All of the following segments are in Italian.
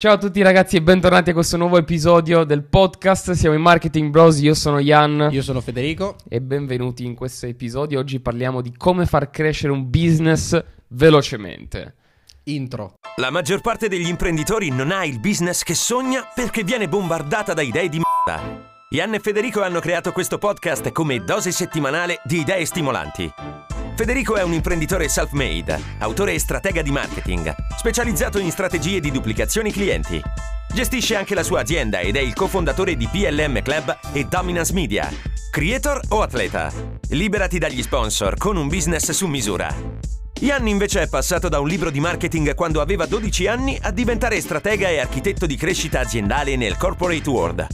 Ciao a tutti ragazzi e bentornati a questo nuovo episodio del podcast. Siamo in Marketing Bros, io sono Jan Io sono Federico. e benvenuti in questo episodio. Oggi parliamo di come far crescere un business velocemente. Intro. La maggior parte degli imprenditori non ha il business che sogna perché viene bombardata da idee di merda. Ian e Federico hanno creato questo podcast come dose settimanale di idee stimolanti. Federico è un imprenditore self-made, autore e stratega di marketing, specializzato in strategie di duplicazioni clienti. Gestisce anche la sua azienda ed è il cofondatore di PLM Club e Dominance Media. Creator o atleta? Liberati dagli sponsor con un business su misura. Ian invece è passato da un libro di marketing quando aveva 12 anni a diventare stratega e architetto di crescita aziendale nel corporate world.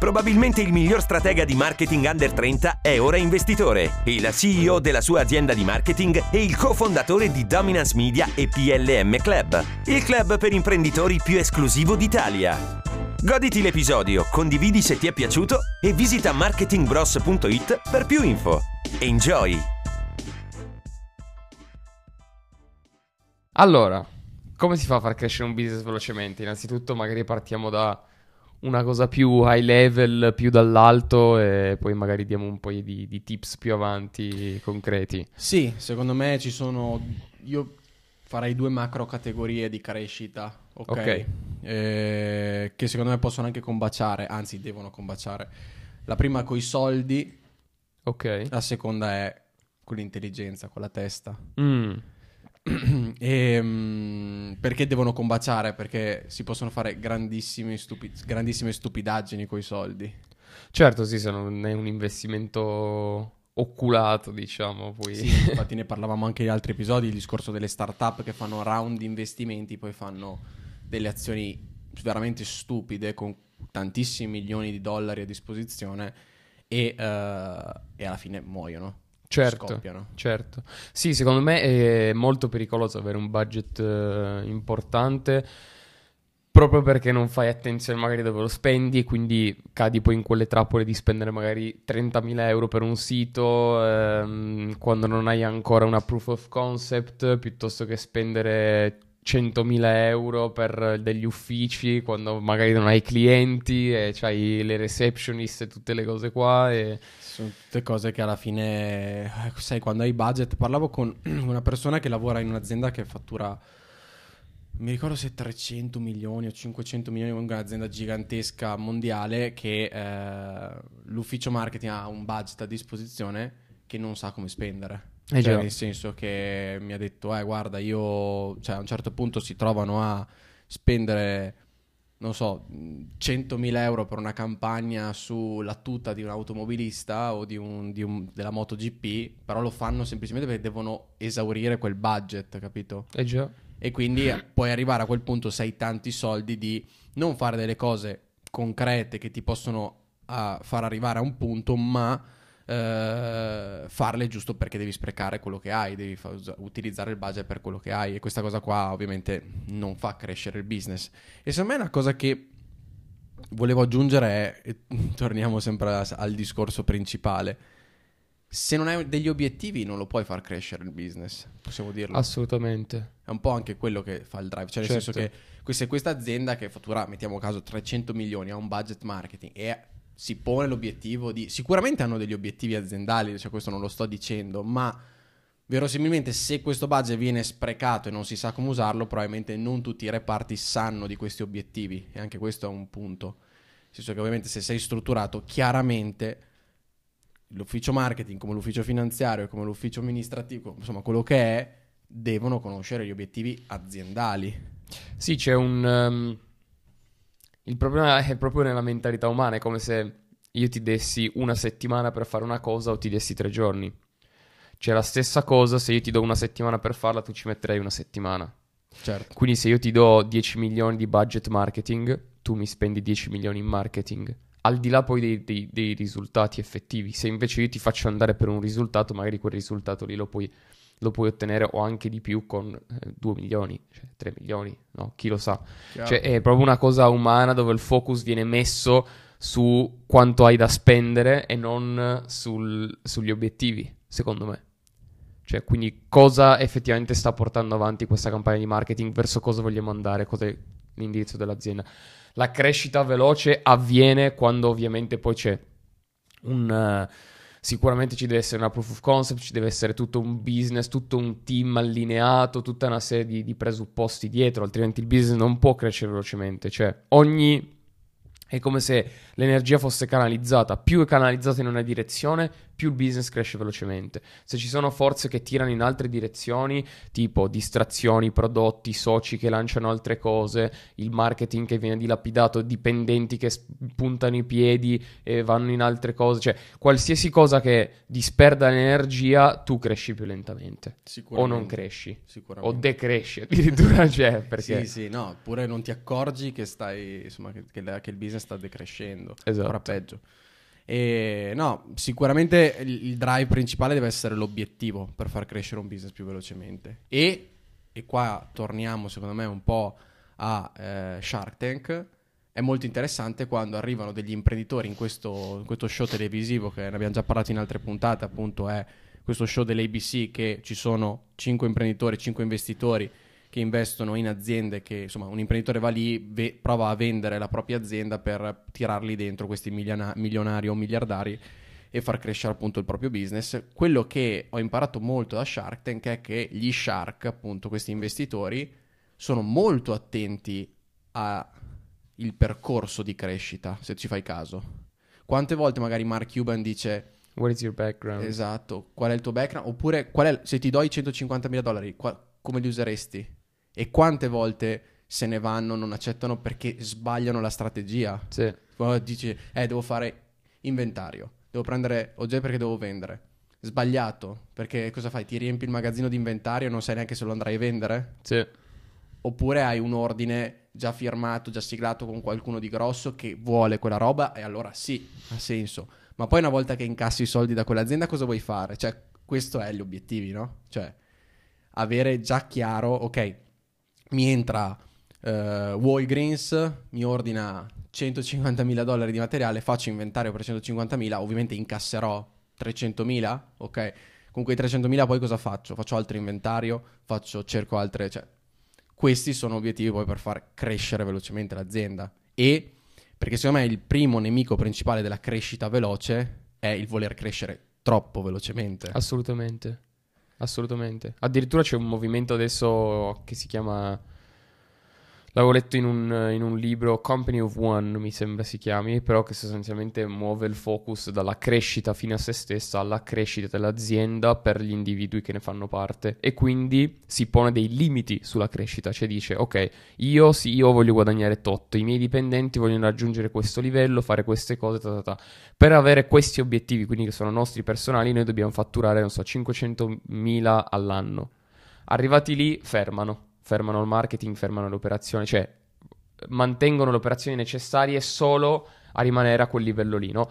Probabilmente il miglior stratega di marketing under 30 è ora investitore, il CEO della sua azienda di marketing e il cofondatore di Dominance Media e PLM Club, il club per imprenditori più esclusivo d'Italia. Goditi l'episodio, condividi se ti è piaciuto e visita marketingbros.it per più info. Enjoy! Allora, come si fa a far crescere un business velocemente? Innanzitutto magari partiamo da una cosa più high level, più dall'alto e poi magari diamo un po' di, di tips più avanti concreti. Sì, secondo me ci sono. Io farei due macro categorie di crescita. Ok. Ok. Eh, che secondo me possono anche combaciare, anzi, devono combaciare. La prima con i soldi, Ok. la seconda è con l'intelligenza, con la testa. Mm, e, mm, perché devono combaciare? Perché si possono fare grandissime, stupi- grandissime stupidaggini con i soldi. Certo, sì, se non è un investimento oculato, diciamo, poi... Sì, infatti ne parlavamo anche in altri episodi, il discorso delle start-up che fanno round di investimenti, poi fanno delle azioni veramente stupide con tantissimi milioni di dollari a disposizione e, eh, e alla fine muoiono. Certo, Scoppiano. certo. Sì, secondo me è molto pericoloso avere un budget eh, importante proprio perché non fai attenzione magari dove lo spendi e quindi cadi poi in quelle trappole di spendere magari 30.000 euro per un sito ehm, quando non hai ancora una proof of concept piuttosto che spendere 100.000 euro per degli uffici quando magari non hai clienti e c'hai le receptionist e tutte le cose qua e... Sono tutte cose che alla fine, eh, sai, quando hai budget, parlavo con una persona che lavora in un'azienda che fattura, mi ricordo se 300 milioni o 500 milioni, comunque un'azienda gigantesca mondiale che eh, l'ufficio marketing ha un budget a disposizione che non sa come spendere. Eh Cioè, già. nel senso che mi ha detto, eh guarda, io, cioè a un certo punto si trovano a spendere, non so, 100.000 euro per una campagna sulla tuta di un automobilista o di un, di un- della MotoGP, però lo fanno semplicemente perché devono esaurire quel budget, capito? Eh già. E quindi puoi arrivare a quel punto, se hai tanti soldi, di non fare delle cose concrete che ti possono ah, far arrivare a un punto, ma eh, farle giusto perché devi sprecare quello che hai, devi fa- utilizzare il budget per quello che hai. E questa cosa qua ovviamente non fa crescere il business. E secondo me una cosa che volevo aggiungere è, torniamo sempre a- al discorso principale, se non hai degli obiettivi non lo puoi far crescere il business, possiamo dirlo. Assolutamente. È un po' anche quello che fa il drive, cioè nel Certo. senso che se questa azienda che fattura, mettiamo caso, 300 milioni ha un budget marketing e si pone l'obiettivo di... Sicuramente hanno degli obiettivi aziendali, cioè questo non lo sto dicendo, ma verosimilmente se questo budget viene sprecato e non si sa come usarlo, probabilmente non tutti i reparti sanno di questi obiettivi e anche questo è un punto. Nel senso che ovviamente se sei strutturato chiaramente l'ufficio marketing come l'ufficio finanziario come l'ufficio amministrativo, insomma quello che è, devono conoscere gli obiettivi aziendali. Sì, c'è un... ehm, il problema è proprio nella mentalità umana, è come se io ti dessi una settimana per fare una cosa o ti dessi tre giorni. C'è la stessa cosa, se io ti do una settimana per farla, tu ci metterai una settimana. Certo. Quindi se io ti do 10 milioni di budget marketing, tu mi spendi 10 milioni in marketing. Al di là poi dei, dei- dei risultati effettivi. Se invece io ti faccio andare per un risultato, magari quel risultato lì lo puoi, lo puoi ottenere o anche di più con 2 milioni, cioè 3 milioni, no? Chi lo sa. Cioè, è proprio una cosa umana dove il focus viene messo su quanto hai da spendere e non sul- sugli obiettivi, secondo me. Cioè, quindi cosa effettivamente sta portando avanti questa campagna di marketing, verso cosa vogliamo andare, cosa- l'indirizzo dell'azienda. La crescita veloce avviene quando ovviamente poi c'è un... Uh, sicuramente ci deve essere una proof of concept, ci deve essere tutto un business, tutto un team allineato, tutta una serie di, di presupposti dietro, altrimenti il business non può crescere velocemente. Cioè, ogni è come se l'energia fosse canalizzata, più è canalizzata in una direzione, più il business cresce velocemente. Se ci sono forze che tirano in altre direzioni, tipo distrazioni, prodotti, soci che lanciano altre cose, il marketing che viene dilapidato, dipendenti che puntano i piedi e vanno in altre cose, cioè qualsiasi cosa che disperda l'energia, tu cresci più lentamente. O non cresci. O decresci addirittura, cioè, perché... Sì, sì, no, oppure non ti accorgi che stai, insomma, che, che, che il business sta decrescendo. Esatto. Ancora peggio. E no, sicuramente il, drive principale deve essere l'obiettivo per far crescere un business più velocemente. E, e qua torniamo, secondo me, un po' a eh, Shark Tank. È molto interessante quando arrivano degli imprenditori in questo, in questo show televisivo che ne abbiamo già parlato in altre puntate, appunto è questo show dell'ABC che ci sono 5 imprenditori, 5 investitori che investono in aziende che insomma un imprenditore va lì, ve- prova a vendere la propria azienda per tirarli dentro questi miliona- milionari o miliardari e far crescere appunto il proprio business. Quello che ho imparato molto da Shark Tank è che gli shark, appunto questi investitori, sono molto attenti al percorso di crescita, se ci fai caso. Quante volte magari Mark Cuban dice What is your background? Esatto, qual è il tuo background? Oppure è, se ti do i 150 mila dollari, qual, come li useresti? E quante volte se ne vanno, non accettano perché sbagliano la strategia? Sì. dici, eh, devo fare inventario, devo prendere oggetti perché devo vendere. Sbagliato, perché cosa fai? Ti riempi il magazzino di inventario e non sai neanche se lo andrai a vendere? Sì. Oppure hai un ordine già firmato, già siglato con qualcuno di grosso che vuole quella roba e allora sì, ha senso. Ma poi una volta che incassi i soldi da quell'azienda cosa vuoi fare? Cioè, questo è gli obiettivi, no? Cioè, avere già chiaro, ok, mi entra uh, Walgreens, mi ordina 150.000 dollari di materiale, faccio inventario per 150.000, ovviamente incasserò 300.000, ok? Con quei 300.000 poi cosa faccio? Faccio altro inventario, faccio, cerco altre... Cioè, questi sono obiettivi poi per far crescere velocemente l'azienda. E perché secondo me il primo nemico principale della crescita veloce è il voler crescere troppo velocemente. Assolutamente. Assolutamente. Addirittura c'è un movimento adesso che si chiama L'avevo letto in un, in un, libro, Company of One mi sembra si chiami, però che sostanzialmente muove il focus dalla crescita fine a se stessa alla crescita dell'azienda per gli individui che ne fanno parte e quindi si pone dei limiti sulla crescita, cioè dice ok, io sì, io voglio guadagnare tot, i miei dipendenti vogliono raggiungere questo livello, fare queste cose, ta, ta, ta. per avere questi obiettivi, quindi che sono nostri personali, noi dobbiamo fatturare, non so, 500.000 all'anno. Arrivati lì, fermano fermano il marketing, fermano le operazioni, cioè mantengono le operazioni necessarie solo a rimanere a quel livello lì, no?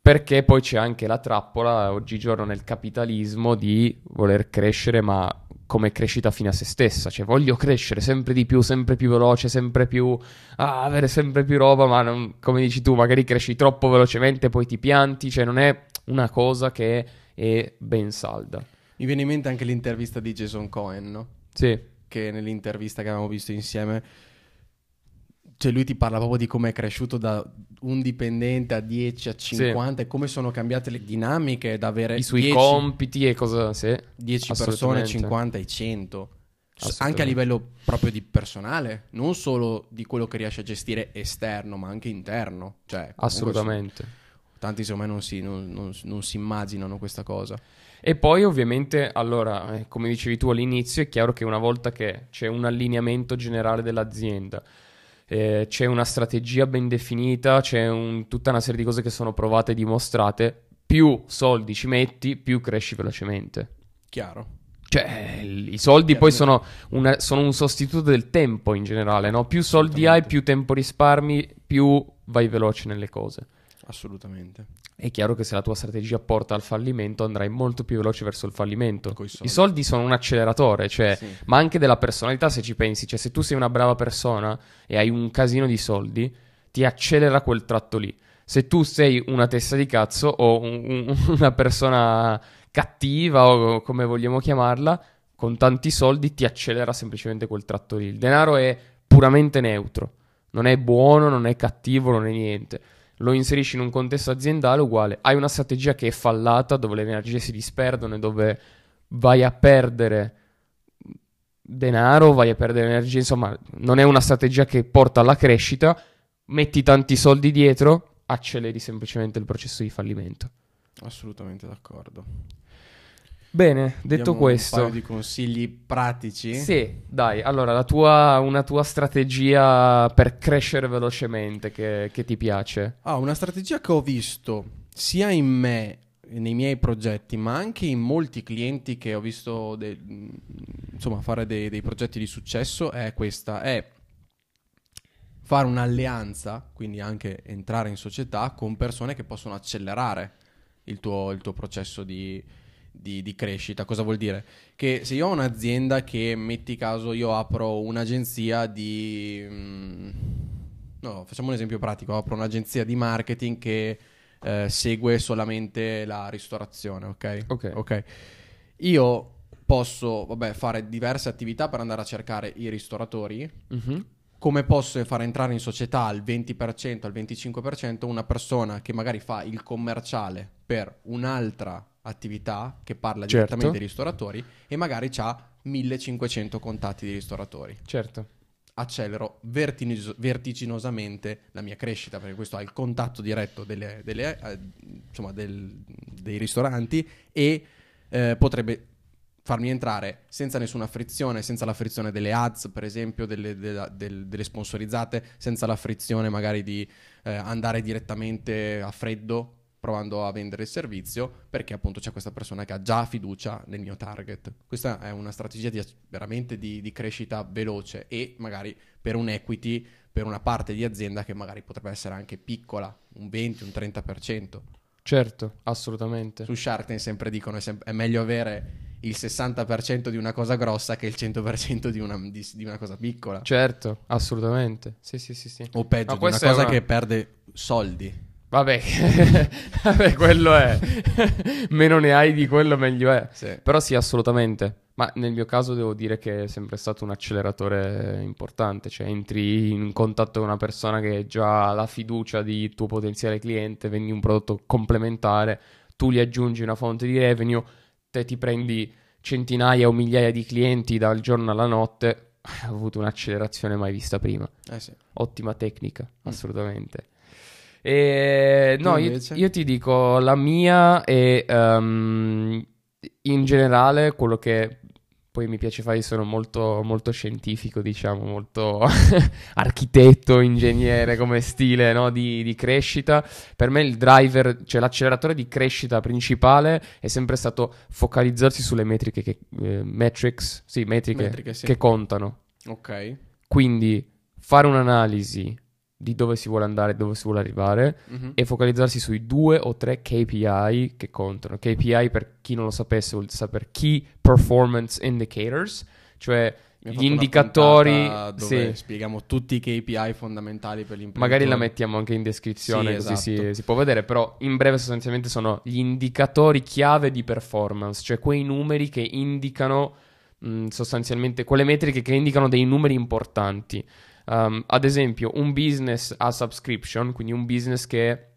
Perché poi c'è anche la trappola oggigiorno nel capitalismo di voler crescere, ma come crescita fine a se stessa, cioè voglio crescere sempre di più, sempre più veloce, sempre più ah, avere sempre più roba, ma non, come dici tu, magari cresci troppo velocemente, poi ti pianti, cioè non è una cosa che è ben salda. Mi viene in mente anche l'intervista di Jason Cohen, no? Sì che nell'intervista che avevamo visto insieme, cioè lui ti parla proprio di come è cresciuto da un dipendente a 10 a 50 sì. e come sono cambiate le dinamiche da avere i suoi 10, compiti e cosa sì, 10 persone, 50 e 100 anche a livello proprio di personale, non solo di quello che riesce a gestire esterno, ma anche interno. Cioè, Assolutamente. Sono, tanti secondo me non si, non, non, non si immaginano questa cosa. E poi ovviamente, allora, eh, come dicevi tu all'inizio, è chiaro che una volta che c'è un allineamento generale dell'azienda, eh, c'è una strategia ben definita, c'è un, tutta una serie di cose che sono provate e dimostrate, più soldi ci metti, più cresci velocemente. Chiaro. Cioè, i soldi poi sono, una, sono, un sostituto del tempo in generale, no? Più soldi hai, più tempo risparmi, più vai veloce nelle cose. Assolutamente. È chiaro che se la tua strategia porta al fallimento andrai molto più veloce verso il fallimento. Soldi. I soldi sono un acceleratore, cioè, sì. ma anche della personalità se ci pensi. Cioè, se tu sei una brava persona e hai un casino di soldi, ti accelera quel tratto lì. Se tu sei una testa di cazzo o un, un, una persona cattiva o come vogliamo chiamarla, con tanti soldi ti accelera semplicemente quel tratto lì. Il denaro è puramente neutro. Non è buono, non è cattivo, non è niente. Lo inserisci in un contesto aziendale uguale. Hai una strategia che è fallata, dove le energie si disperdono e dove vai a perdere denaro, vai a perdere energia, insomma, non è una strategia che porta alla crescita. Metti tanti soldi dietro, acceleri semplicemente il processo di fallimento. Assolutamente d'accordo. Bene, detto Diamo questo, Un paio di consigli pratici. sì, dai, allora la tua, una tua strategia per crescere velocemente che, che ti piace? Ah, una strategia che ho visto sia in me, nei miei progetti, ma anche in molti clienti che ho visto de- insomma, fare dei, dei progetti di successo è questa, è fare un'alleanza, quindi anche entrare in società con persone che possono accelerare il tuo, il tuo processo di, di- di crescita. Cosa vuol dire? Che se io ho un'azienda che, metti caso, io apro un'agenzia di... mm, No, facciamo un esempio pratico. Apro un'agenzia di marketing che eh, segue solamente la ristorazione, ok? Ok. Io posso, vabbè, fare diverse attività per andare a cercare i ristoratori. Mhm. Come posso far entrare in società al 20%, al 25% una persona che magari fa il commerciale per un'altra attività che parla Certo. direttamente ai ristoratori e magari ha 1500 contatti di ristoratori Certo, accelero vertigino- vertiginosamente la mia crescita, perché questo ha il contatto diretto delle- delle, eh, insomma, del- dei ristoranti e eh, potrebbe farmi entrare senza nessuna frizione, senza la frizione delle ads, per esempio, delle, della- del- delle sponsorizzate, senza la frizione magari di eh, andare direttamente a freddo provando a vendere il servizio, perché appunto c'è questa persona che ha già fiducia nel mio target. Questa è una strategia di, veramente di, di crescita veloce e magari per un equity, per una parte di azienda che magari potrebbe essere anche piccola, un 20, un 30%. certo, assolutamente. Su Shark Tank sempre dicono è, sem- è meglio avere il 60% di una cosa grossa che il 100% di una, di- di una cosa piccola. Certo, assolutamente. Sì, sì, sì, sì. o peggio, Ma di una cosa una- che perde soldi. Vabbè, vabbè, quello è. Meno ne hai di quello, meglio è. Sì. Però sì, assolutamente. Ma nel mio caso devo dire che è sempre stato un acceleratore importante. Cioè, entri in contatto con una persona che già ha la fiducia di tuo potenziale cliente, vendi un prodotto complementare, tu gli aggiungi una fonte di revenue, te ti prendi centinaia o migliaia di clienti dal giorno alla notte. Hai avuto un'accelerazione mai vista prima. Eh sì. Ottima tecnica, assolutamente. E, no, io, io ti dico, la mia è ehm, in generale quello che poi mi piace fare, io sono molto, molto scientifico, diciamo, molto architetto, ingegnere come stile no, di, di crescita. Per me il driver, cioè l'acceleratore di crescita principale è sempre stato focalizzarsi sulle metriche che, eh, metrics, sì, metriche, Metriche, sì. che contano. Ok. Quindi fare un'analisi di dove si vuole andare, dove si vuole arrivare Mhm. e focalizzarsi sui due o tre KPI che contano. KPI per chi non lo sapesse vuol saper Key Performance Indicators, cioè gli indicatori, dove sì. spieghiamo tutti i KPI fondamentali per l'imprenditore. Magari la mettiamo anche in descrizione Sì, così esatto. si, si può vedere, però in breve sostanzialmente sono gli indicatori chiave di performance, cioè quei numeri che indicano mh, sostanzialmente quelle metriche che indicano dei numeri importanti. Um, ad esempio, un business a subscription, quindi un business che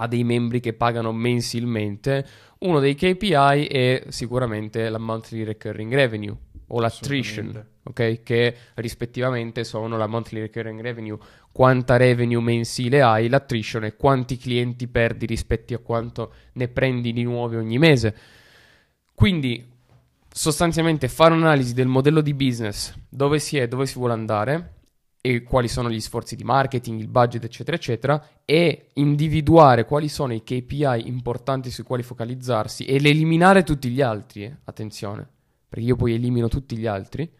ha dei membri che pagano mensilmente, uno dei KPI è sicuramente la monthly recurring revenue o l'attrition, ok? Che rispettivamente sono la monthly recurring revenue, quanta revenue mensile hai, l'attrition e quanti clienti perdi rispetto a quanto ne prendi di nuovi ogni mese. Quindi sostanzialmente fare un'analisi del modello di business, dove si è, dove si vuole andare e quali sono gli sforzi di marketing, il budget, eccetera, eccetera, e individuare quali sono i KPI importanti sui quali focalizzarsi e eliminare tutti gli altri, eh, attenzione, perché io poi elimino tutti gli altri,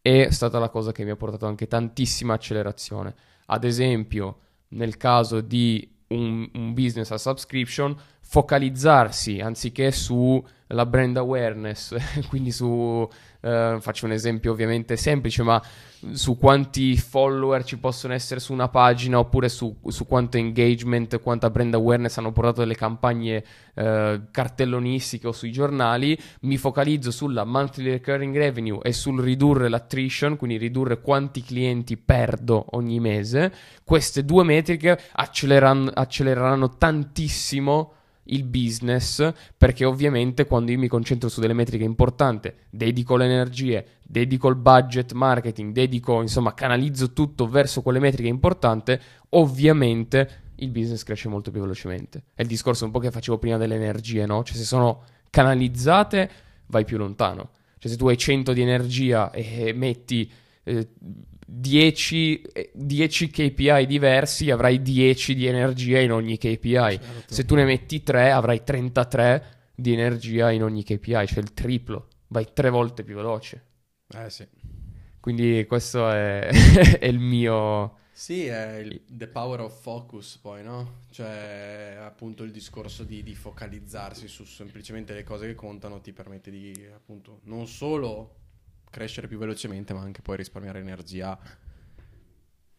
è stata la cosa che mi ha portato anche tantissima accelerazione. Ad esempio, nel caso di un, un business a subscription, focalizzarsi anziché sulla brand awareness, quindi su, eh, faccio un esempio ovviamente semplice, ma su quanti follower ci possono essere su una pagina oppure su, su quanto engagement, quanta brand awareness hanno portato delle campagne eh, cartellonistiche o sui giornali, mi focalizzo sulla monthly recurring revenue e sul ridurre l'attrition, quindi ridurre quanti clienti perdo ogni mese. Queste due metriche acceleran- accelereranno tantissimo il business perché ovviamente quando io mi concentro su delle metriche importanti dedico le energie dedico il budget marketing dedico insomma canalizzo tutto verso quelle metriche importanti ovviamente il business cresce molto più velocemente è il discorso un po' che facevo prima delle energie no? cioè se sono canalizzate vai più lontano cioè se tu hai 100 di energia e metti eh, 10, 10, KPI diversi, avrai 10 di energia in ogni KPI. Certo. Se tu ne metti 3, avrai 33 di energia in ogni KPI, cioè il triplo, vai tre volte più veloce. Eh sì. Quindi questo è, è il mio... Sì, è il the power of focus poi, no? Cioè appunto il discorso di, di focalizzarsi su semplicemente le cose che contano ti permette di appunto non solo crescere più velocemente, ma anche poi risparmiare energia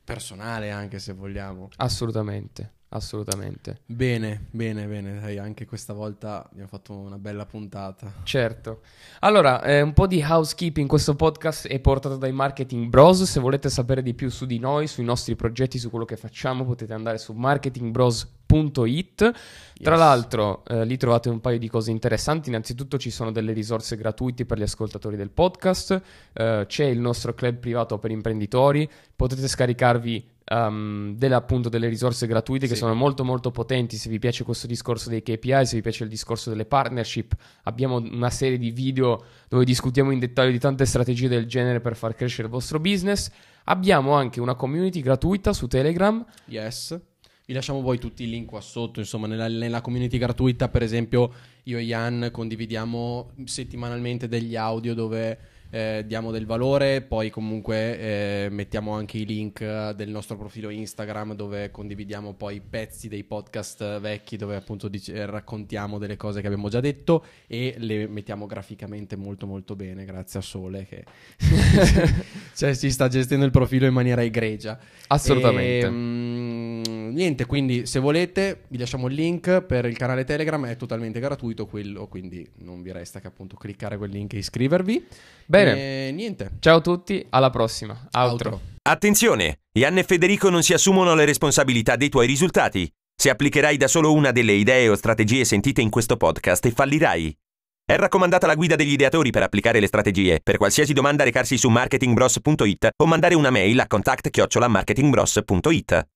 personale, anche se vogliamo. Assolutamente. Assolutamente. Bene, bene, bene. Dai, anche questa volta abbiamo fatto una bella puntata. Certo. Allora, eh, un po' di housekeeping. Questo podcast è portato dai Marketing Bros. Se volete sapere di più su di noi, sui nostri progetti, su quello che facciamo, potete andare su marketingbros.it. Yes. Tra l'altro, eh, lì trovate un paio di cose interessanti. Innanzitutto ci sono delle risorse gratuite per gli ascoltatori del podcast. Eh, c'è il nostro club privato per imprenditori. Potete scaricarvi um, delle, appunto delle risorse gratuite sì. che sono molto molto potenti. Se vi piace questo discorso dei KPI, se vi piace il discorso delle partnership, abbiamo una serie di video dove discutiamo in dettaglio di tante strategie del genere per far crescere il vostro business. Abbiamo anche una community gratuita su Telegram. Yes. Vi lasciamo poi tutti i link qua sotto, insomma, nella, nella, community gratuita, per esempio, io e Ian condividiamo settimanalmente degli audio dove eh, diamo del valore, poi comunque eh, mettiamo anche i link del nostro profilo Instagram dove condividiamo poi pezzi dei podcast vecchi dove appunto dice, raccontiamo delle cose che abbiamo già detto e le mettiamo graficamente molto molto bene grazie a Sole che cioè, si sta gestendo il profilo in maniera egregia. Assolutamente. E, mh, mm, niente, quindi se volete vi lasciamo il link per il canale Telegram, è totalmente gratuito quello, quindi non vi resta che appunto cliccare quel link e iscrivervi. Bene. E niente. Ciao a tutti, alla prossima. Outro. Outro. Attenzione, Ian e Federico non si assumono le responsabilità dei tuoi risultati. Se applicherai da solo una delle idee o strategie sentite in questo podcast, fallirai. È raccomandata la guida degli ideatori per applicare le strategie. Per qualsiasi domanda recarsi su marketingbros.it o mandare una mail a contact-marketingbros.it.